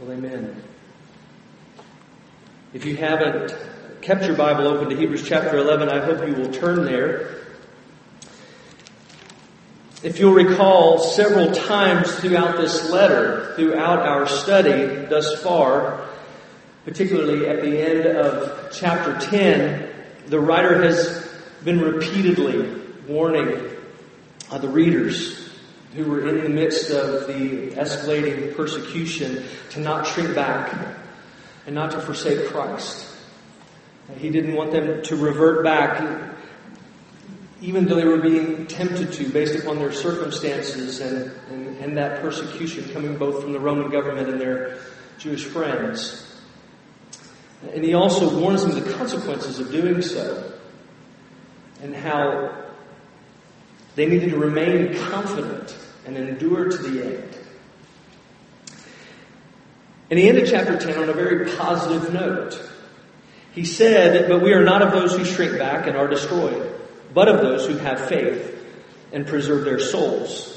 Well, amen. If you haven't kept your Bible open to Hebrews chapter 11, I hope you will turn there. If you'll recall, several times throughout this letter, throughout our study thus far, particularly at the end of chapter 10, the writer has been repeatedly warning the readers who were in the midst of the escalating persecution to not shrink back and not to forsake Christ. He didn't want them to revert back, even though they were being tempted to, based upon their circumstances and, and, and that persecution coming both from the Roman government and their Jewish friends. And he also warns them of the consequences of doing so and how they needed to remain confident and endure to the end. And he ended chapter 10 on a very positive note. He said, But we are not of those who shrink back and are destroyed, but of those who have faith and preserve their souls.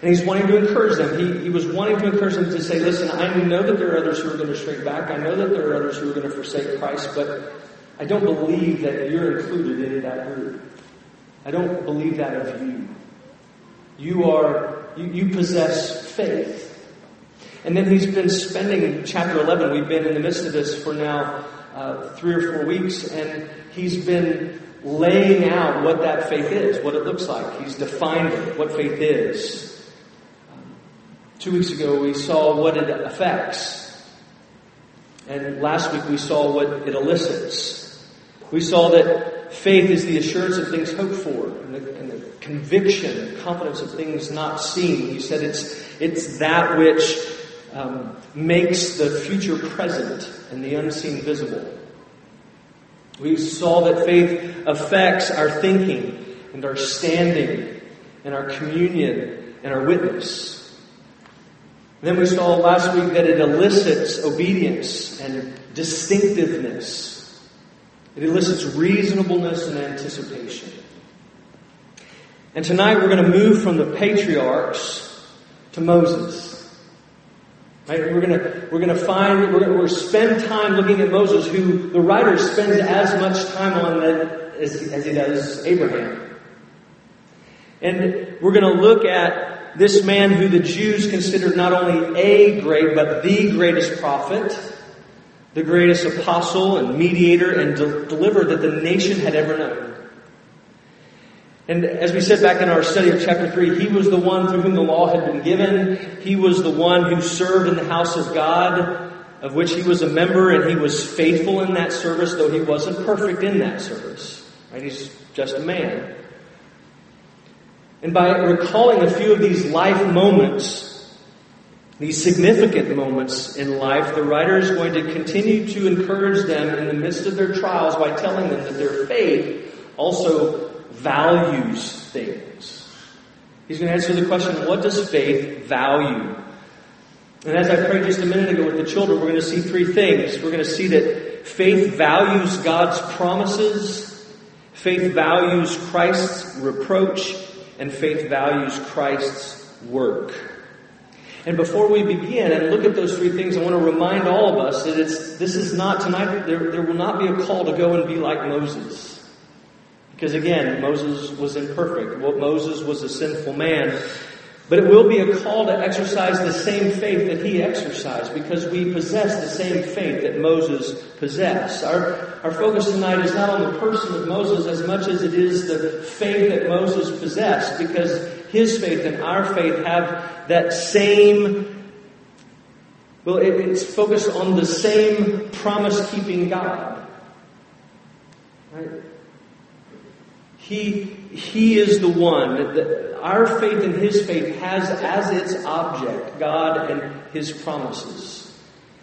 And he's wanting to encourage them. He, he was wanting to encourage them to say, Listen, I know that there are others who are going to shrink back. I know that there are others who are going to forsake Christ, but I don't believe that you're included in that group. I don't believe that of you. You are, you, you possess faith. And then he's been spending chapter 11. We've been in the midst of this for now uh, three or four weeks, and he's been laying out what that faith is, what it looks like. He's defined it, what faith is. Two weeks ago, we saw what it affects. And last week, we saw what it elicits. We saw that faith is the assurance of things hoped for and the, and the conviction, confidence of things not seen. He said it's, it's that which um, makes the future present and the unseen visible. We saw that faith affects our thinking and our standing and our communion and our witness. And then we saw last week that it elicits obedience and distinctiveness it elicits reasonableness and anticipation. And tonight we're going to move from the patriarchs to Moses. Right? We're going to, we're to find, we're we're spend time looking at Moses, who the writer spends as much time on as, as he does Abraham. And we're going to look at this man who the Jews considered not only a great, but the greatest prophet the greatest apostle and mediator and de- deliverer that the nation had ever known. And as we said back in our study of chapter 3, he was the one through whom the law had been given. He was the one who served in the house of God, of which he was a member, and he was faithful in that service, though he wasn't perfect in that service. Right? He's just a man. And by recalling a few of these life moments these significant moments in life, the writer is going to continue to encourage them in the midst of their trials by telling them that their faith also values things. He's going to answer the question, what does faith value? And as I prayed just a minute ago with the children, we're going to see three things. We're going to see that faith values God's promises, faith values Christ's reproach, and faith values Christ's work. And before we begin and look at those three things, I want to remind all of us that it's, this is not tonight, there, there will not be a call to go and be like Moses. Because again, Moses was imperfect. Well, Moses was a sinful man. But it will be a call to exercise the same faith that he exercised because we possess the same faith that Moses possessed. Our, our focus tonight is not on the person of Moses as much as it is the faith that Moses possessed because his faith and our faith have that same, well, it, it's focused on the same promise keeping God. Right? He, he is the one that our faith and his faith has as its object God and his promises.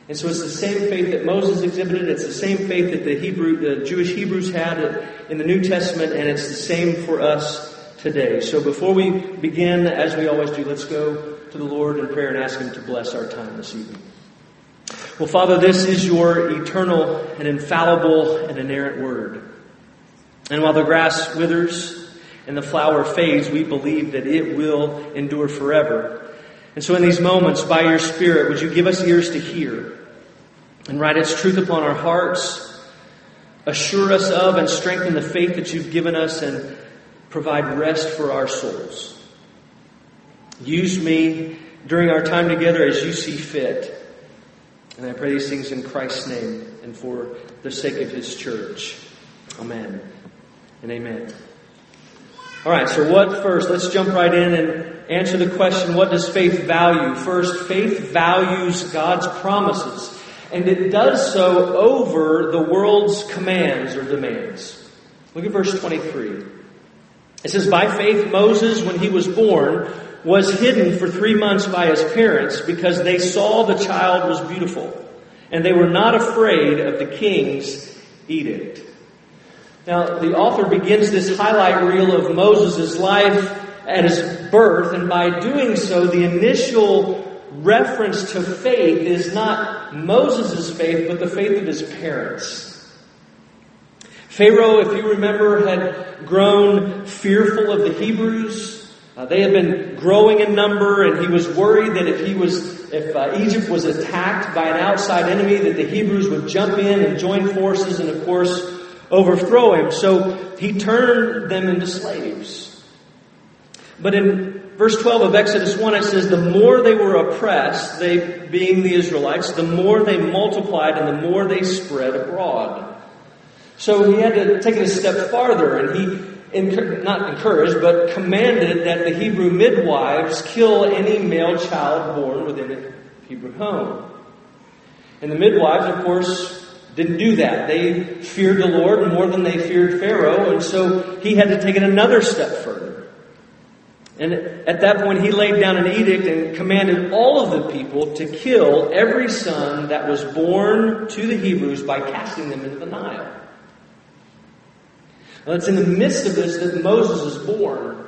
And so it's the same faith that Moses exhibited. It's the same faith that the Hebrew, the Jewish Hebrews had in the New Testament, and it's the same for us today. So before we begin, as we always do, let's go to the Lord in prayer and ask Him to bless our time this evening. Well, Father, this is your eternal and infallible and inerrant word. And while the grass withers and the flower fades, we believe that it will endure forever. And so, in these moments, by your Spirit, would you give us ears to hear and write its truth upon our hearts? Assure us of and strengthen the faith that you've given us and provide rest for our souls. Use me during our time together as you see fit. And I pray these things in Christ's name and for the sake of his church. Amen and amen. All right, so what first? Let's jump right in and answer the question what does faith value? First, faith values God's promises, and it does so over the world's commands or demands. Look at verse 23. It says, By faith, Moses, when he was born, was hidden for three months by his parents because they saw the child was beautiful, and they were not afraid of the king's edict. Now, the author begins this highlight reel of Moses' life at his birth, and by doing so, the initial reference to faith is not Moses' faith, but the faith of his parents. Pharaoh, if you remember, had grown fearful of the Hebrews. Uh, they had been growing in number, and he was worried that if he was, if uh, Egypt was attacked by an outside enemy, that the Hebrews would jump in and join forces, and of course, overthrow him. So he turned them into slaves. But in verse 12 of Exodus 1, it says, The more they were oppressed, they being the Israelites, the more they multiplied and the more they spread abroad. So he had to take it a step farther, and he not encouraged, but commanded that the Hebrew midwives kill any male child born within a Hebrew home. And the midwives, of course, didn't do that. They feared the Lord more than they feared Pharaoh, and so he had to take it another step further. And at that point, he laid down an edict and commanded all of the people to kill every son that was born to the Hebrews by casting them into the Nile. Well, it's in the midst of this that Moses is born.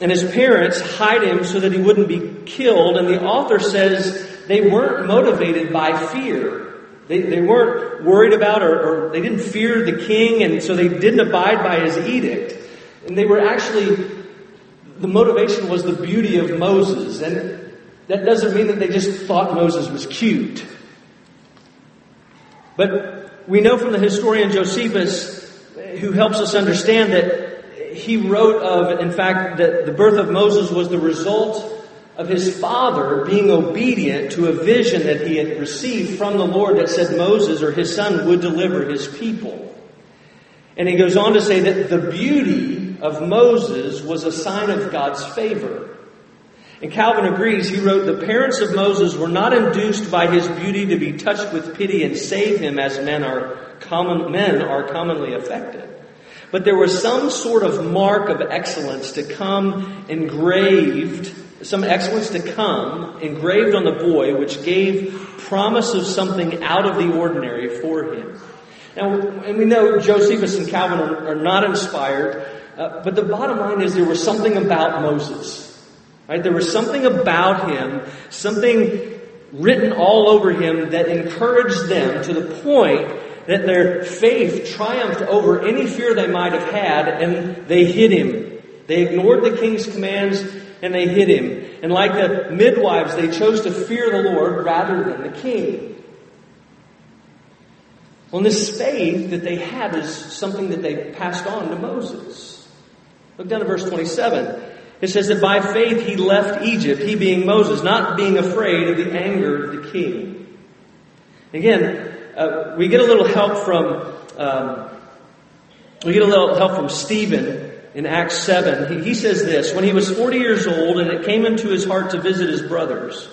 And his parents hide him so that he wouldn't be killed. And the author says they weren't motivated by fear. They, they weren't worried about or, or they didn't fear the king, and so they didn't abide by his edict. And they were actually, the motivation was the beauty of Moses. And that doesn't mean that they just thought Moses was cute. But we know from the historian Josephus, who helps us understand that he wrote of, in fact, that the birth of Moses was the result of his father being obedient to a vision that he had received from the Lord that said Moses or his son would deliver his people. And he goes on to say that the beauty of Moses was a sign of God's favor. And Calvin agrees. He wrote, The parents of Moses were not induced by his beauty to be touched with pity and save him as men are common, men are commonly affected. But there was some sort of mark of excellence to come engraved some excellence to come engraved on the boy, which gave promise of something out of the ordinary for him. Now, and we know Josephus and Calvin are, are not inspired, uh, but the bottom line is there was something about Moses. Right? There was something about him, something written all over him that encouraged them to the point that their faith triumphed over any fear they might have had, and they hid him. They ignored the king's commands and they hid him. And like the midwives, they chose to fear the Lord rather than the king. Well, this faith that they had is something that they passed on to Moses. Look down to verse 27. It says that by faith he left Egypt, he being Moses, not being afraid of the anger of the king. Again, uh, we get a little help from um, we get a little help from Stephen in Acts 7, he, he says this When he was 40 years old, and it came into his heart to visit his brothers,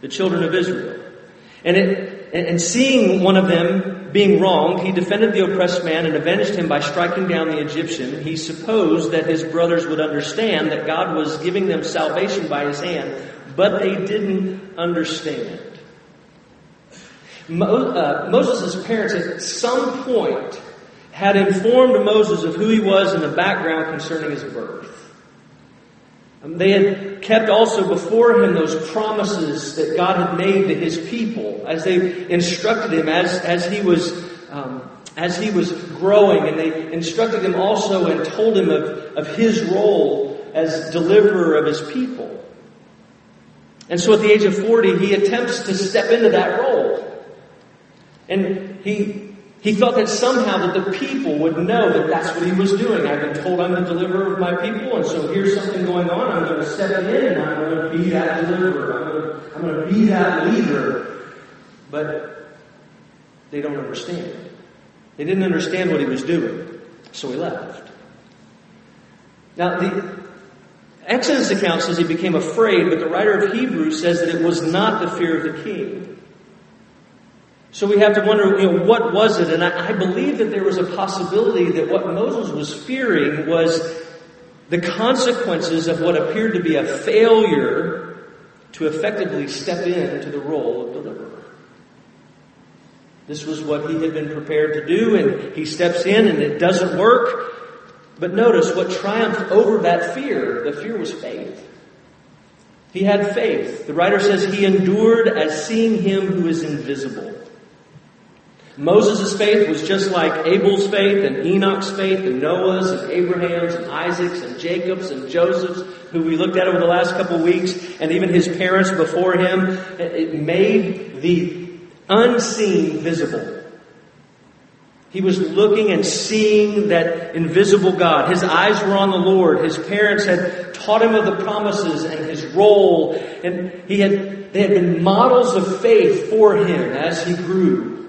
the children of Israel. And, it, and seeing one of them being wronged, he defended the oppressed man and avenged him by striking down the Egyptian. He supposed that his brothers would understand that God was giving them salvation by his hand, but they didn't understand. Mo, uh, Moses' parents at some point had informed Moses of who he was in the background concerning his birth. They had kept also before him those promises that God had made to his people as they instructed him as, as he was um, as he was growing, and they instructed him also and told him of, of his role as deliverer of his people. And so at the age of 40, he attempts to step into that role. And he, he thought that somehow that the people would know that that's what he was doing. I've been told I'm the deliverer of my people, and so here's something going on. I'm going to step in and I'm going to be that deliverer. I'm going to, I'm going to be that leader. But they don't understand. They didn't understand what he was doing, so he left. Now, the Exodus account says he became afraid, but the writer of Hebrews says that it was not the fear of the king. So we have to wonder, you know, what was it? And I, I believe that there was a possibility that what Moses was fearing was the consequences of what appeared to be a failure to effectively step into the role of deliverer. This was what he had been prepared to do, and he steps in and it doesn't work. But notice what triumphed over that fear. The fear was faith. He had faith. The writer says he endured as seeing him who is invisible. Moses' faith was just like Abel's faith and Enoch's faith and Noah's and Abraham's and Isaac's and Jacob's and Joseph's, who we looked at over the last couple weeks, and even his parents before him. It made the unseen visible. He was looking and seeing that invisible God. His eyes were on the Lord. His parents had taught him of the promises and his role, and he had, they had been models of faith for him as he grew.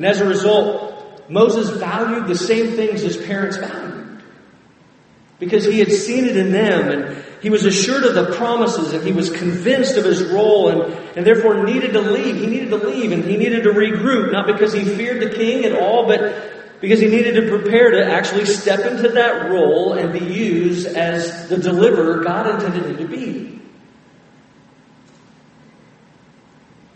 And as a result, Moses valued the same things his parents valued. Because he had seen it in them and he was assured of the promises and he was convinced of his role and, and therefore needed to leave. He needed to leave and he needed to regroup, not because he feared the king at all, but because he needed to prepare to actually step into that role and be used as the deliverer God intended him to be.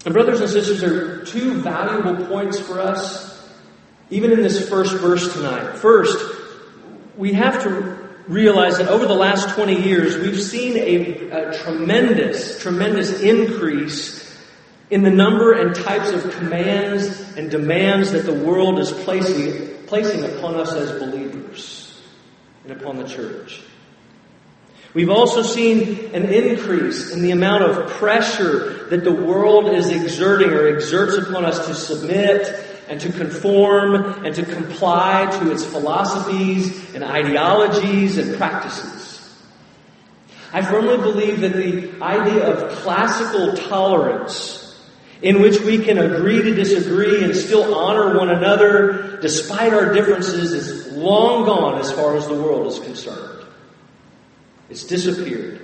And brothers and sisters, there are two valuable points for us, even in this first verse tonight. First, we have to realize that over the last 20 years, we've seen a, a, tremendous, tremendous increase in the number and types of commands and demands that the world is placing, placing upon us as believers and upon the church. We've also seen an increase in the amount of pressure that the world is exerting or exerts upon us to submit and to conform and to comply to its philosophies and ideologies and practices. I firmly believe that the idea of classical tolerance, in which we can agree to disagree and still honor one another despite our differences, is long gone as far as the world is concerned. It's disappeared.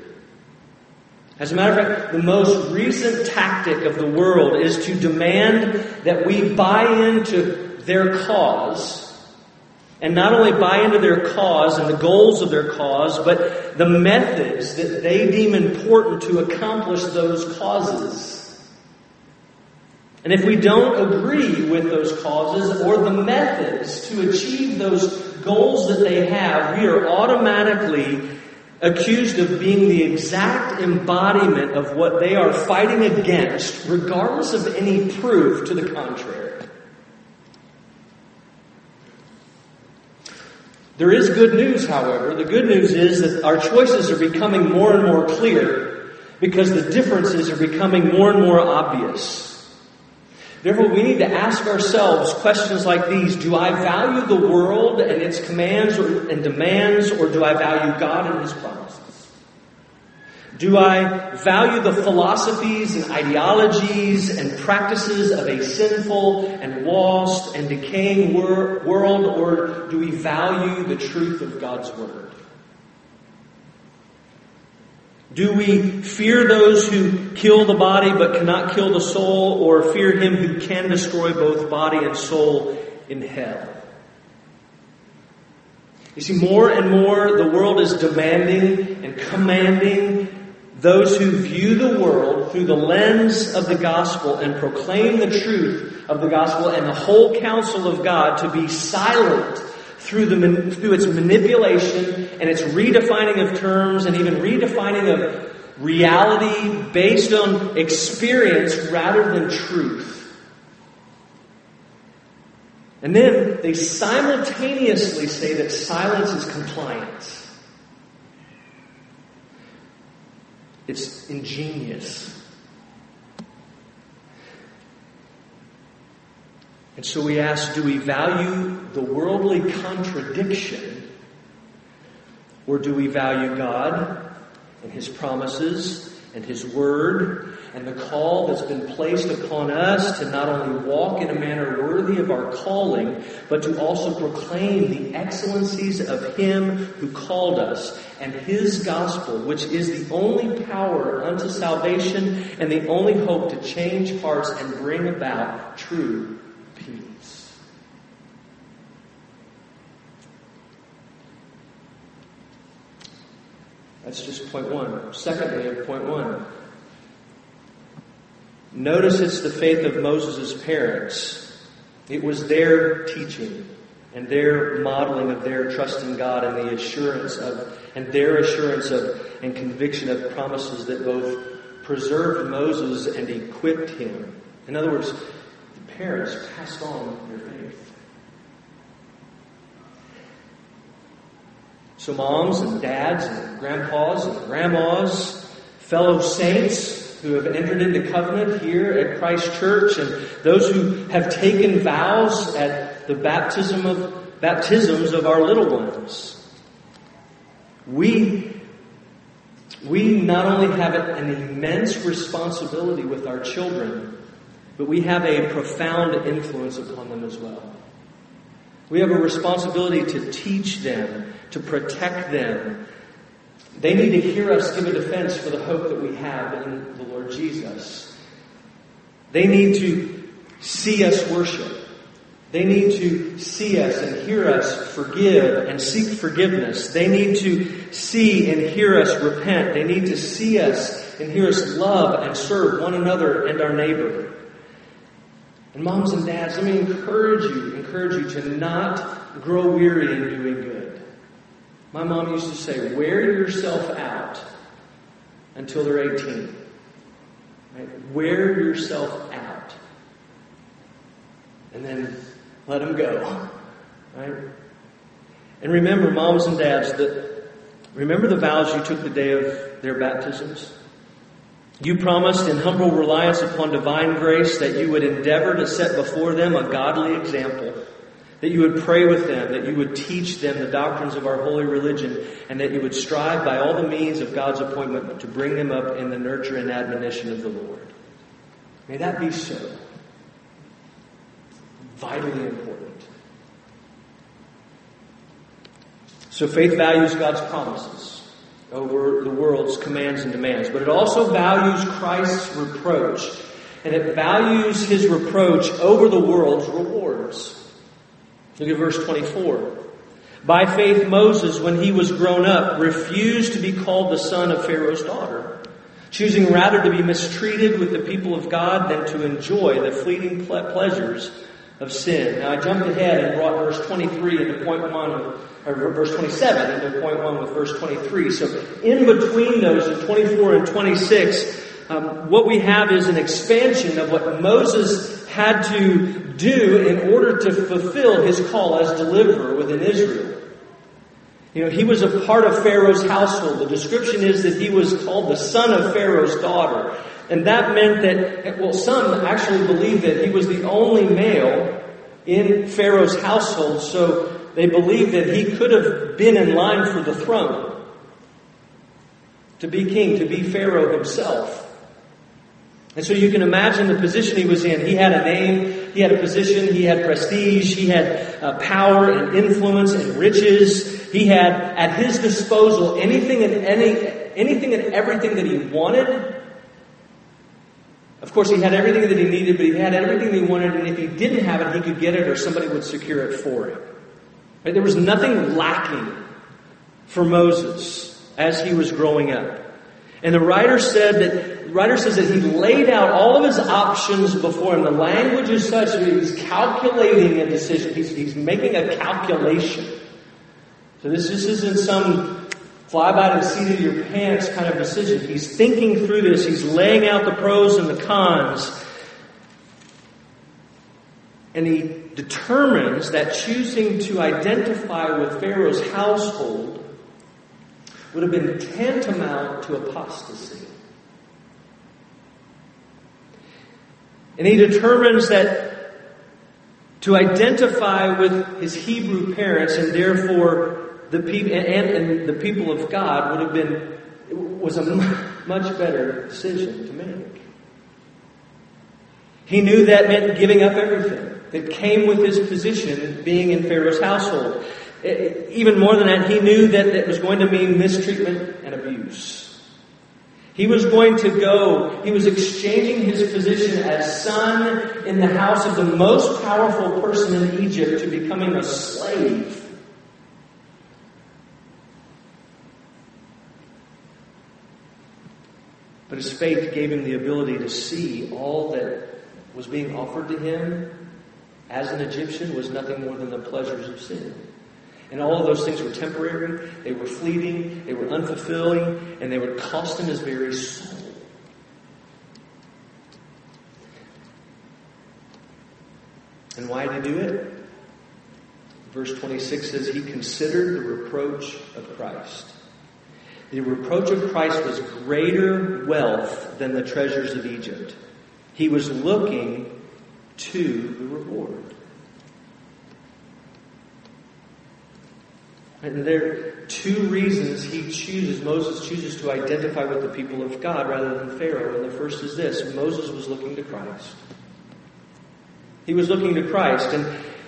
As a matter of fact, the most recent tactic of the world is to demand that we buy into their cause, and not only buy into their cause and the goals of their cause, but the methods that they deem important to accomplish those causes. And if we don't agree with those causes or the methods to achieve those goals that they have, we are automatically accused of being the exact embodiment of what they are fighting against, regardless of any proof to the contrary. There is good news, however. The good news is that our choices are becoming more and more clear because the differences are becoming more and more obvious. Therefore, we need to ask ourselves questions like these Do I value the world and its commands and demands, or do I value God and His promises? Do I value the philosophies and ideologies and practices of a sinful and lost and decaying wor- world, or do we value the truth of God's Word? Do we fear those who kill the body but cannot kill the soul, or fear him who can destroy both body and soul in hell? You see, more and more the world is demanding and commanding those who view the world through the lens of the gospel and proclaim the truth of the gospel and the whole counsel of God to be silent through, the, through its manipulation and its redefining of terms and even redefining of reality based on experience rather than truth. And then they simultaneously say that silence is compliance. it's ingenious. And so we ask do we value the worldly contradiction? Or do we value God and His promises and His Word and the call that's been placed upon us to not only walk in a manner worthy of our calling, but to also proclaim the excellencies of Him who called us and His gospel, which is the only power unto salvation and the only hope to change hearts and bring about true peace. That's just point one. Secondly, point one. Notice it's the faith of Moses' parents. It was their teaching and their modeling of their trust in God and the assurance of, and their assurance of, and conviction of promises that both preserved Moses and equipped him. In other words, the parents passed on their faith. So moms and dads and grandpas and grandmas, fellow saints, who have entered into covenant here at Christ Church and those who have taken vows at the baptism of baptisms of our little ones. We we not only have an immense responsibility with our children, but we have a profound influence upon them as well. We have a responsibility to teach them, to protect them, they need to hear us give a defense for the hope that we have in the Lord Jesus. They need to see us worship. They need to see us and hear us forgive and seek forgiveness. They need to see and hear us repent. They need to see us and hear us love and serve one another and our neighbor. And moms and dads, let me encourage you, encourage you to not grow weary in doing good. My mom used to say, wear yourself out until they're 18. Right? Wear yourself out. And then let them go. Right? And remember, moms and dads, that remember the vows you took the day of their baptisms? You promised in humble reliance upon divine grace that you would endeavor to set before them a godly example that you would pray with them, that you would teach them the doctrines of our holy religion, and that you would strive by all the means of God's appointment to bring them up in the nurture and admonition of the Lord. May that be so. Vitally important. So faith values God's promises over the world's commands and demands, but it also values Christ's reproach, and it values his reproach over the world's rewards. Look at verse 24. By faith, Moses, when he was grown up, refused to be called the son of Pharaoh's daughter, choosing rather to be mistreated with the people of God than to enjoy the fleeting pleasures of sin. Now I jumped ahead and brought verse 23 into point one, or verse 27 into point one with verse 23. So in between those in 24 and 26, um, what we have is an expansion of what Moses had to do in order to fulfill his call as deliverer within Israel. You know, he was a part of Pharaoh's household. The description is that he was called the son of Pharaoh's daughter. And that meant that, well, some actually believe that he was the only male in Pharaoh's household, so they believed that he could have been in line for the throne. To be king, to be Pharaoh himself. And so you can imagine the position he was in. He had a name, he had a position, he had prestige, he had uh, power and influence and riches. He had at his disposal anything and any, anything and everything that he wanted. Of course, he had everything that he needed, but he had everything that he wanted, and if he didn't have it, he could get it or somebody would secure it for him. Right? There was nothing lacking for Moses as he was growing up. And the writer said that the writer says that he laid out all of his options before him. The language is such that he's calculating a decision. He's, he's making a calculation. So this, this isn't some fly by the seat of your pants kind of decision. He's thinking through this. He's laying out the pros and the cons. And he determines that choosing to identify with Pharaoh's household would have been tantamount to apostasy. And he determines that to identify with his Hebrew parents and therefore the people and, and, the people of God would have been was a much better decision to make. He knew that meant giving up everything that came with his position being in Pharaoh's household. Even more than that, he knew that it was going to mean mistreatment and abuse. He was going to go, he was exchanging his position as son in the house of the most powerful person in Egypt to becoming a slave. But his faith gave him the ability to see all that was being offered to him as an Egyptian was nothing more than the pleasures of sin. And all of those things were temporary, they were fleeting, they were unfulfilling, and they would cost him his very soul. And why did he do it? Verse 26 says, He considered the reproach of Christ. The reproach of Christ was greater wealth than the treasures of Egypt. He was looking to the reward. And there are two reasons he chooses, Moses chooses to identify with the people of God rather than Pharaoh. And the first is this Moses was looking to Christ. He was looking to Christ, and,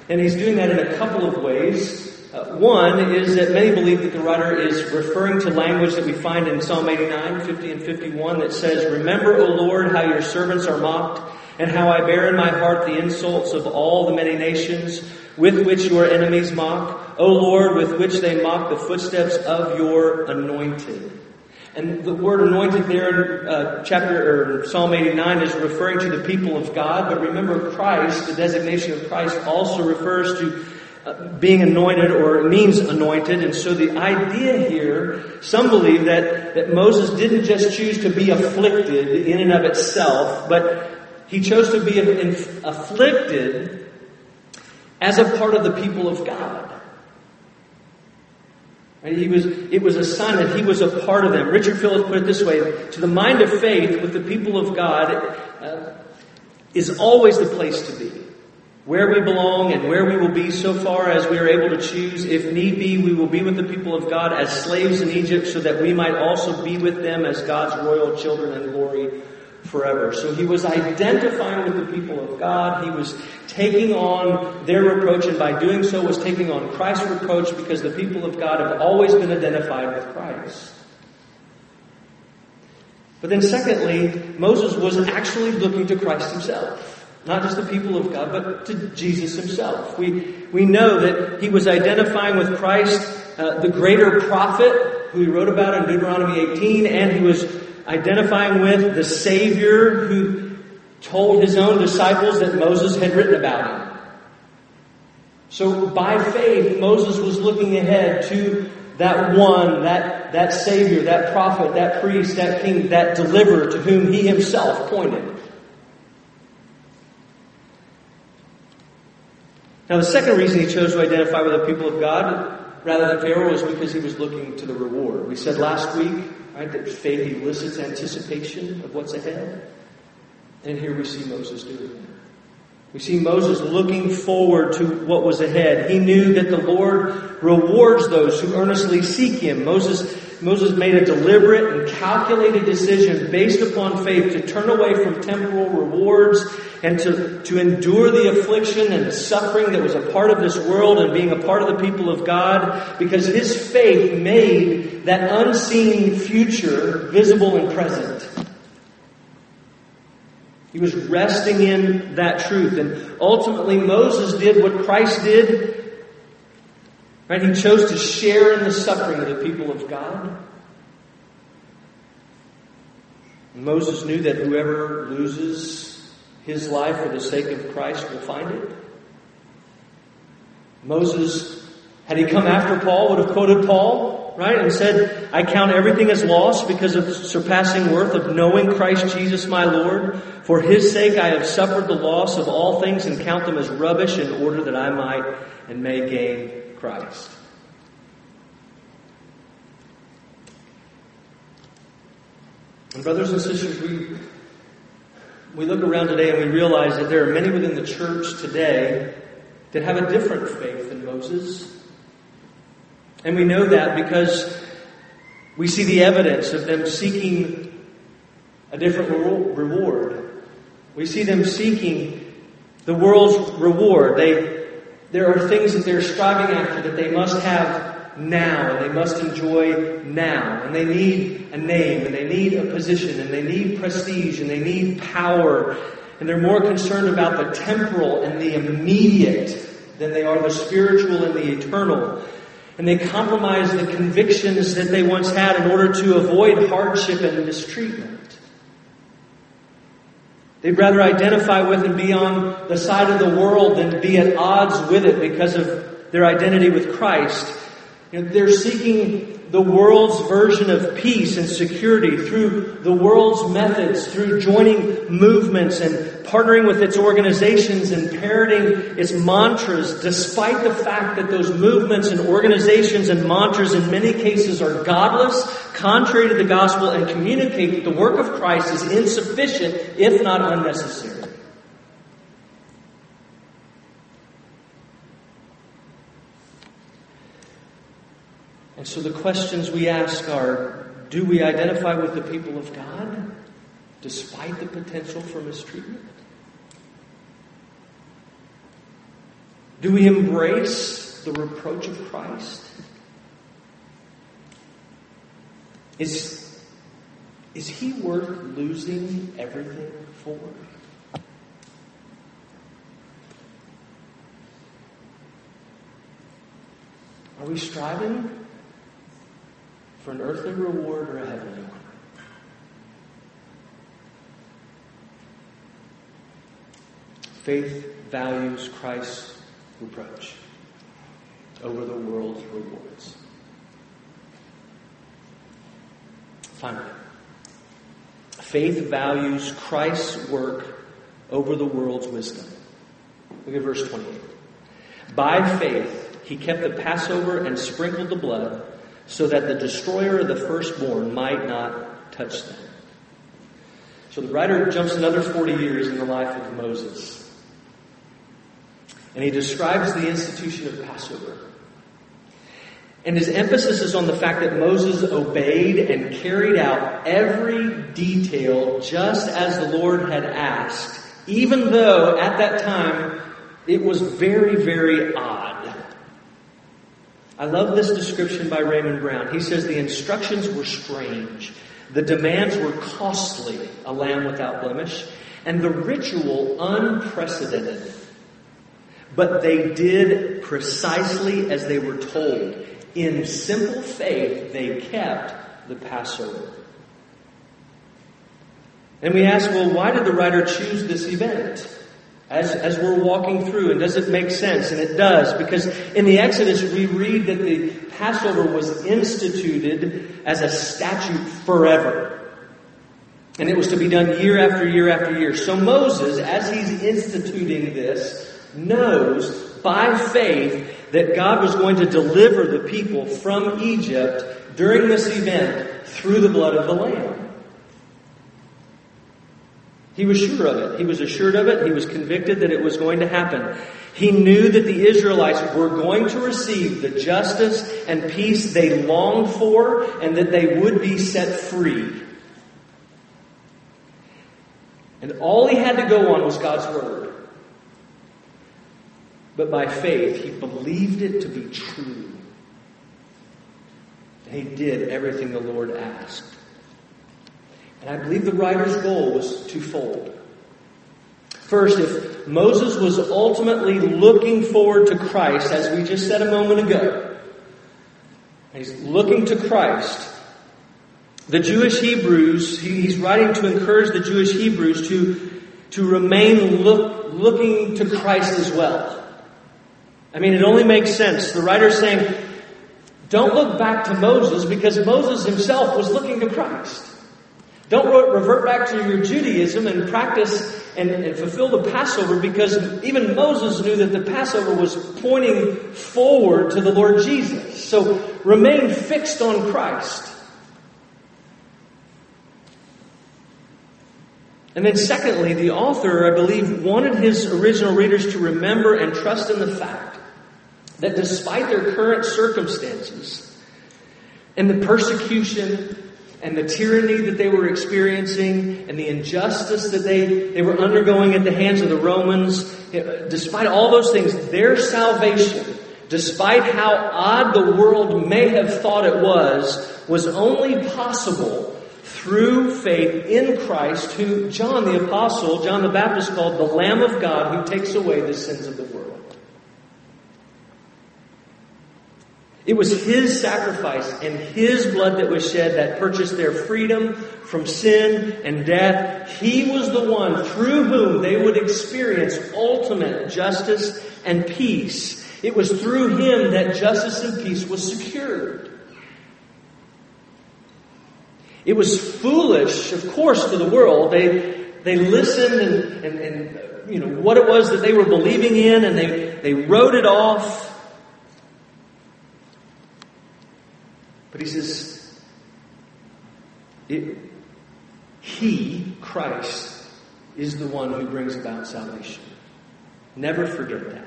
and he's doing that in a couple of ways. Uh, one is that many believe that the writer is referring to language that we find in Psalm 89, 50, and 51 that says, Remember, O Lord, how your servants are mocked, and how I bear in my heart the insults of all the many nations with which your enemies mock, O Lord, with which they mock the footsteps of your anointed. And the word anointed there in uh, chapter or Psalm 89 is referring to the people of God, but remember Christ, the designation of Christ also refers to uh, being anointed or means anointed. And so the idea here, some believe that, that Moses didn't just choose to be afflicted in and of itself, but he chose to be afflicted as a part of the people of God. And he was, it was a sign that he was a part of them. Richard Phillips put it this way to the mind of faith with the people of God uh, is always the place to be. Where we belong and where we will be so far as we are able to choose. If need be, we will be with the people of God as slaves in Egypt so that we might also be with them as God's royal children in glory forever. So he was identifying with the people of God. He was taking on their reproach, and by doing so was taking on Christ's reproach because the people of God have always been identified with Christ. But then secondly, Moses was actually looking to Christ himself. Not just the people of God, but to Jesus himself. We, we know that he was identifying with Christ, uh, the greater prophet, who he wrote about in Deuteronomy 18, and he was identifying with the Savior who told his own disciples that Moses had written about him. So by faith, Moses was looking ahead to that one, that, that Savior, that prophet, that priest, that king, that deliverer to whom he himself pointed. Now, the second reason he chose to identify with the people of God rather than Pharaoh was because he was looking to the reward. We said last week Right? That faith elicits anticipation of what's ahead. And here we see Moses doing that. We see Moses looking forward to what was ahead. He knew that the Lord rewards those who earnestly seek Him. Moses, Moses made a deliberate and calculated decision based upon faith to turn away from temporal rewards and to, to endure the affliction and the suffering that was a part of this world and being a part of the people of God because his faith made that unseen future visible and present. He was resting in that truth. And ultimately, Moses did what Christ did. Right? He chose to share in the suffering of the people of God. Moses knew that whoever loses his life for the sake of Christ will find it. Moses, had he come after Paul, would have quoted Paul, right? And said, I count everything as loss because of the surpassing worth of knowing Christ Jesus my Lord. For his sake I have suffered the loss of all things and count them as rubbish in order that I might and may gain Christ. And brothers and sisters, we we look around today and we realize that there are many within the church today that have a different faith than Moses. And we know that because we see the evidence of them seeking a different reward. We see them seeking the world's reward. They, there are things that they're striving after that they must have now, and they must enjoy now. And they need a name, and they need a position, and they need prestige, and they need power. And they're more concerned about the temporal and the immediate than they are the spiritual and the eternal. And they compromise the convictions that they once had in order to avoid hardship and mistreatment. They'd rather identify with and be on the side of the world than be at odds with it because of their identity with Christ. You know, they're seeking the world's version of peace and security through the world's methods, through joining movements and partnering with its organizations and parroting its mantras, despite the fact that those movements and organizations and mantras in many cases are godless, contrary to the gospel, and communicate that the work of Christ is insufficient, if not unnecessary. And so the questions we ask are do we identify with the people of God despite the potential for mistreatment? Do we embrace the reproach of Christ? Is, is he worth losing everything for? Are we striving for an earthly reward or a heavenly one. Faith values Christ's reproach over the world's rewards. Finally, faith values Christ's work over the world's wisdom. Look at verse 28. By faith, he kept the Passover and sprinkled the blood so that the destroyer of the firstborn might not touch them. So the writer jumps another 40 years in the life of Moses. And he describes the institution of Passover. And his emphasis is on the fact that Moses obeyed and carried out every detail just as the Lord had asked, even though at that time it was very, very odd. I love this description by Raymond Brown. He says the instructions were strange, the demands were costly, a lamb without blemish, and the ritual unprecedented. But they did precisely as they were told. In simple faith, they kept the Passover. And we ask, well, why did the writer choose this event? As, as we're walking through. And does it make sense? And it does, because in the Exodus we read that the Passover was instituted as a statute forever. And it was to be done year after year after year. So Moses, as he's instituting this, knows by faith that God was going to deliver the people from Egypt during this event through the blood of the Lamb. He was sure of it. He was assured of it. He was convicted that it was going to happen. He knew that the Israelites were going to receive the justice and peace they longed for and that they would be set free. And all he had to go on was God's word. But by faith, he believed it to be true. And he did everything the Lord asked. And I believe the writer's goal was twofold. First, if Moses was ultimately looking forward to Christ, as we just said a moment ago, he's looking to Christ. The Jewish Hebrews, he's writing to encourage the Jewish Hebrews to, to remain look, looking to Christ as well. I mean, it only makes sense. The writer's saying, don't look back to Moses because Moses himself was looking to Christ. Don't revert back to your Judaism and practice and, and, fulfill the Passover because even Moses knew that the Passover was pointing forward to the Lord Jesus. So remain fixed on Christ. And then, secondly, the author, I believe, wanted his original readers to remember and trust in the fact that despite their current circumstances and the persecution and the tyranny that they were experiencing and the injustice that they, they were undergoing at the hands of the Romans, eh, despite all those things, their salvation, despite how odd the world may have thought it was, was only possible through faith in Christ, who John the Apostle, John the Baptist called the Lamb of God who takes away the sins of the world. It was His sacrifice and His blood that was shed that purchased their freedom from sin and death. He was the one through whom they would experience ultimate justice and peace. It was through Him that justice and peace was secured. It was foolish, of course, to the world. They, they listened and, and, and, you know, what it was that they were believing in and they, they wrote it off. But he says, it, He, Christ, is the one who brings about salvation. Never forget that.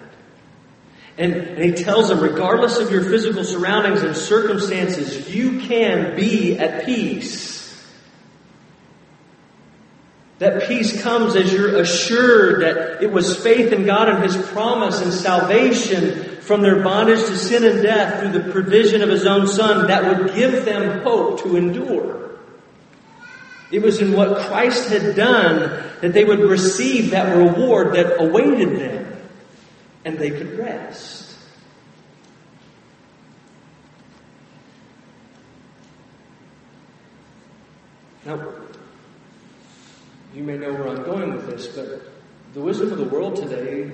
And, and, he tells them, regardless of your physical surroundings and circumstances, you can be at peace. That peace comes as you're assured that it was faith in God and His promise and salvation from their bondage to sin and death through the provision of His own Son that would give them hope to endure. It was in what Christ had done that they would receive that reward that awaited them and they could rest. Now, you may know where I'm going with this, but the wisdom of the world today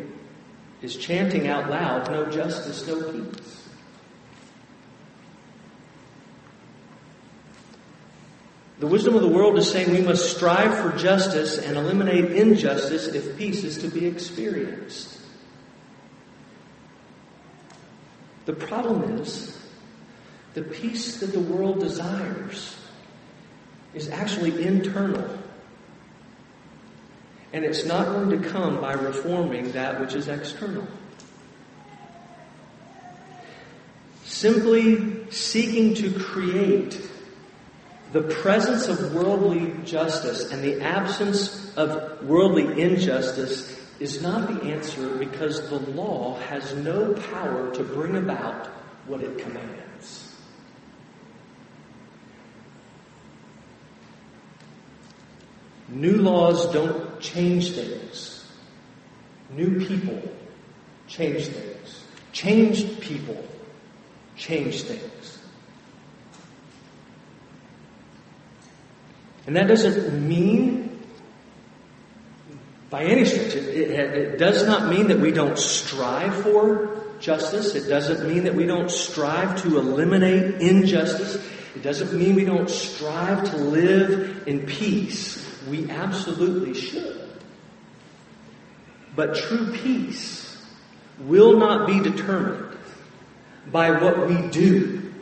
is chanting out loud, no justice, no peace. The wisdom of the world is saying we must strive for justice and eliminate injustice if peace is to be experienced. The problem is the peace that the world desires is actually internal. And it's not going to come by reforming that which is external. Simply seeking to create the presence of worldly justice and the absence of worldly injustice is not the answer because the law has no power to bring about what it commands. New laws don't change things. New people change things. Changed people change things. And that doesn't mean, by any stretch, it, it, it, does not mean that we don't strive for justice. It doesn't mean that we don't strive to eliminate injustice. It doesn't mean we don't strive to live in peace. We absolutely should. But true peace will not be determined by what we do,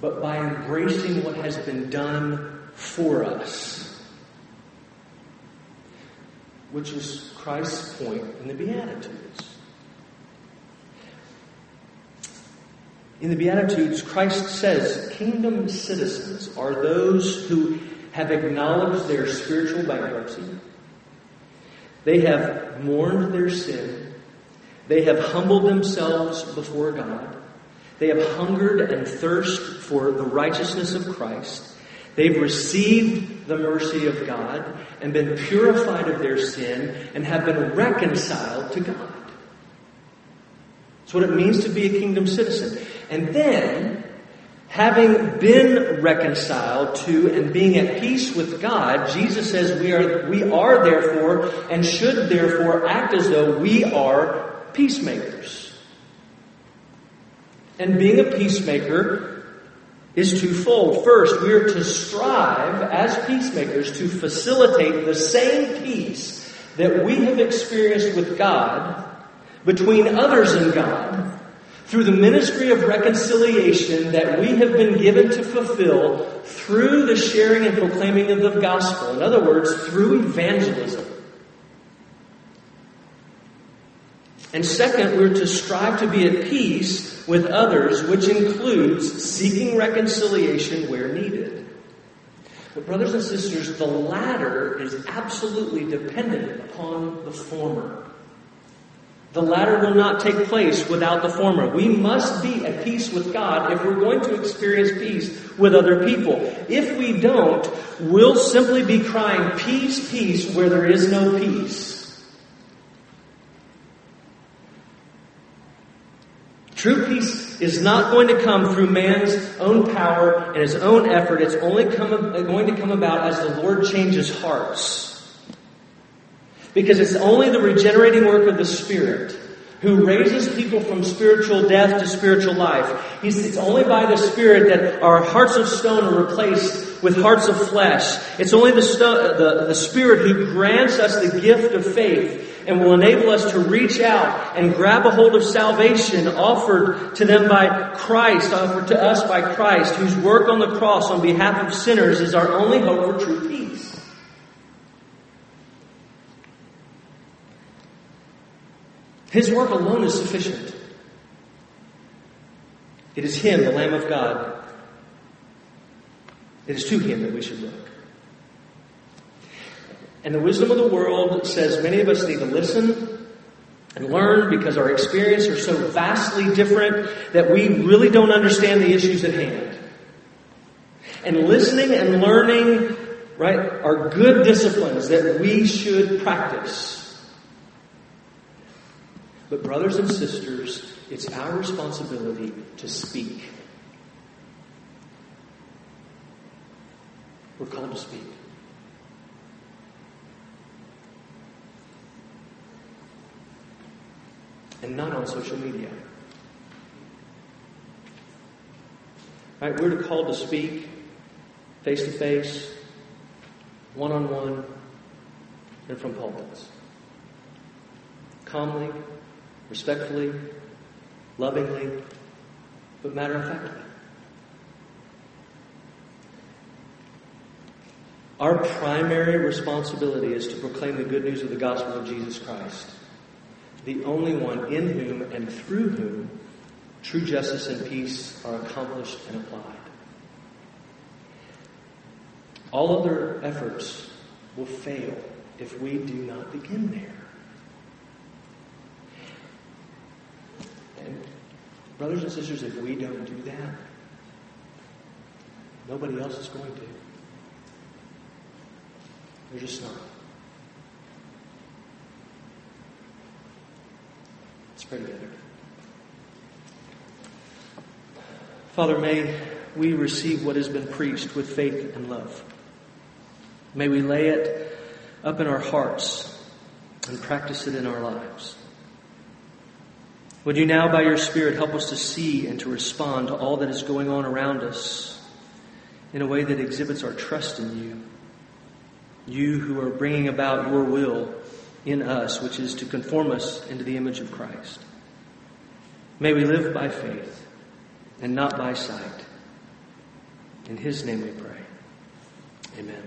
but by embracing what has been done for us, which is Christ's point in the Beatitudes. In the Beatitudes, Christ says kingdom citizens are those who have acknowledged their spiritual bankruptcy. They have mourned their sin. They have humbled themselves before God. They have hungered and thirsted for the righteousness of Christ. They've received the mercy of God and been purified of their sin and have been reconciled to God. That's what it means to be a kingdom citizen. And then Having been reconciled to and being at peace with God, Jesus says we are, we are therefore and should therefore act as though we are peacemakers. And being a peacemaker is twofold. First, we are to strive as peacemakers to facilitate the same peace that we have experienced with God between others and God through the ministry of reconciliation that we have been given to fulfill through the sharing and proclaiming of the gospel. In other words, through evangelism. And second, we're to strive to be at peace with others, which includes seeking reconciliation where needed. But, brothers and sisters, the latter is absolutely dependent upon the former. The latter will not take place without the former. We must be at peace with God if we're going to experience peace with other people. If we don't, we'll simply be crying, Peace, peace, where there is no peace. True peace is not going to come through man's own power and his own effort. It's only come, going to come about as the Lord changes hearts. Because it's only the regenerating work of the Spirit who raises people from spiritual death to spiritual life. It's only by the Spirit that our hearts of stone are replaced with hearts of flesh. It's only the, the, the Spirit who grants us the gift of faith and will enable us to reach out and grab a hold of salvation offered to them by Christ, offered to us by Christ, whose work on the cross on behalf of sinners is our only hope for true peace. His work alone is sufficient. It is Him, the Lamb of God. It is to Him that we should look. And the wisdom of the world says many of us need to listen and learn because our experiences are so vastly different that we really don't understand the issues at hand. And listening and learning, right, are good disciplines that we should practice. But, brothers and sisters, it's our responsibility to speak. We're called to speak. and not on social media. Right, we're called to speak face to face, one on one, and from pulpits. Calmly, respectfully, lovingly, but matter of factly. Our primary responsibility is to proclaim the good news of the gospel of Jesus Christ the only one in whom and through whom true justice and peace are accomplished and applied. All other efforts will fail if we do not begin there. And, brothers and sisters, if we don't do that, nobody else is going to. They're just not. pray together. Father, may we receive what has been preached with faith and love. May we lay it up in our hearts and practice it in our lives. Would you now, by your Spirit, help us to see and to respond to all that is going on around us in a way that exhibits our trust in you? You who are bringing about your will in us, which is to conform us into the image of Christ. May we live by faith and not by sight. In His name we pray. Amen.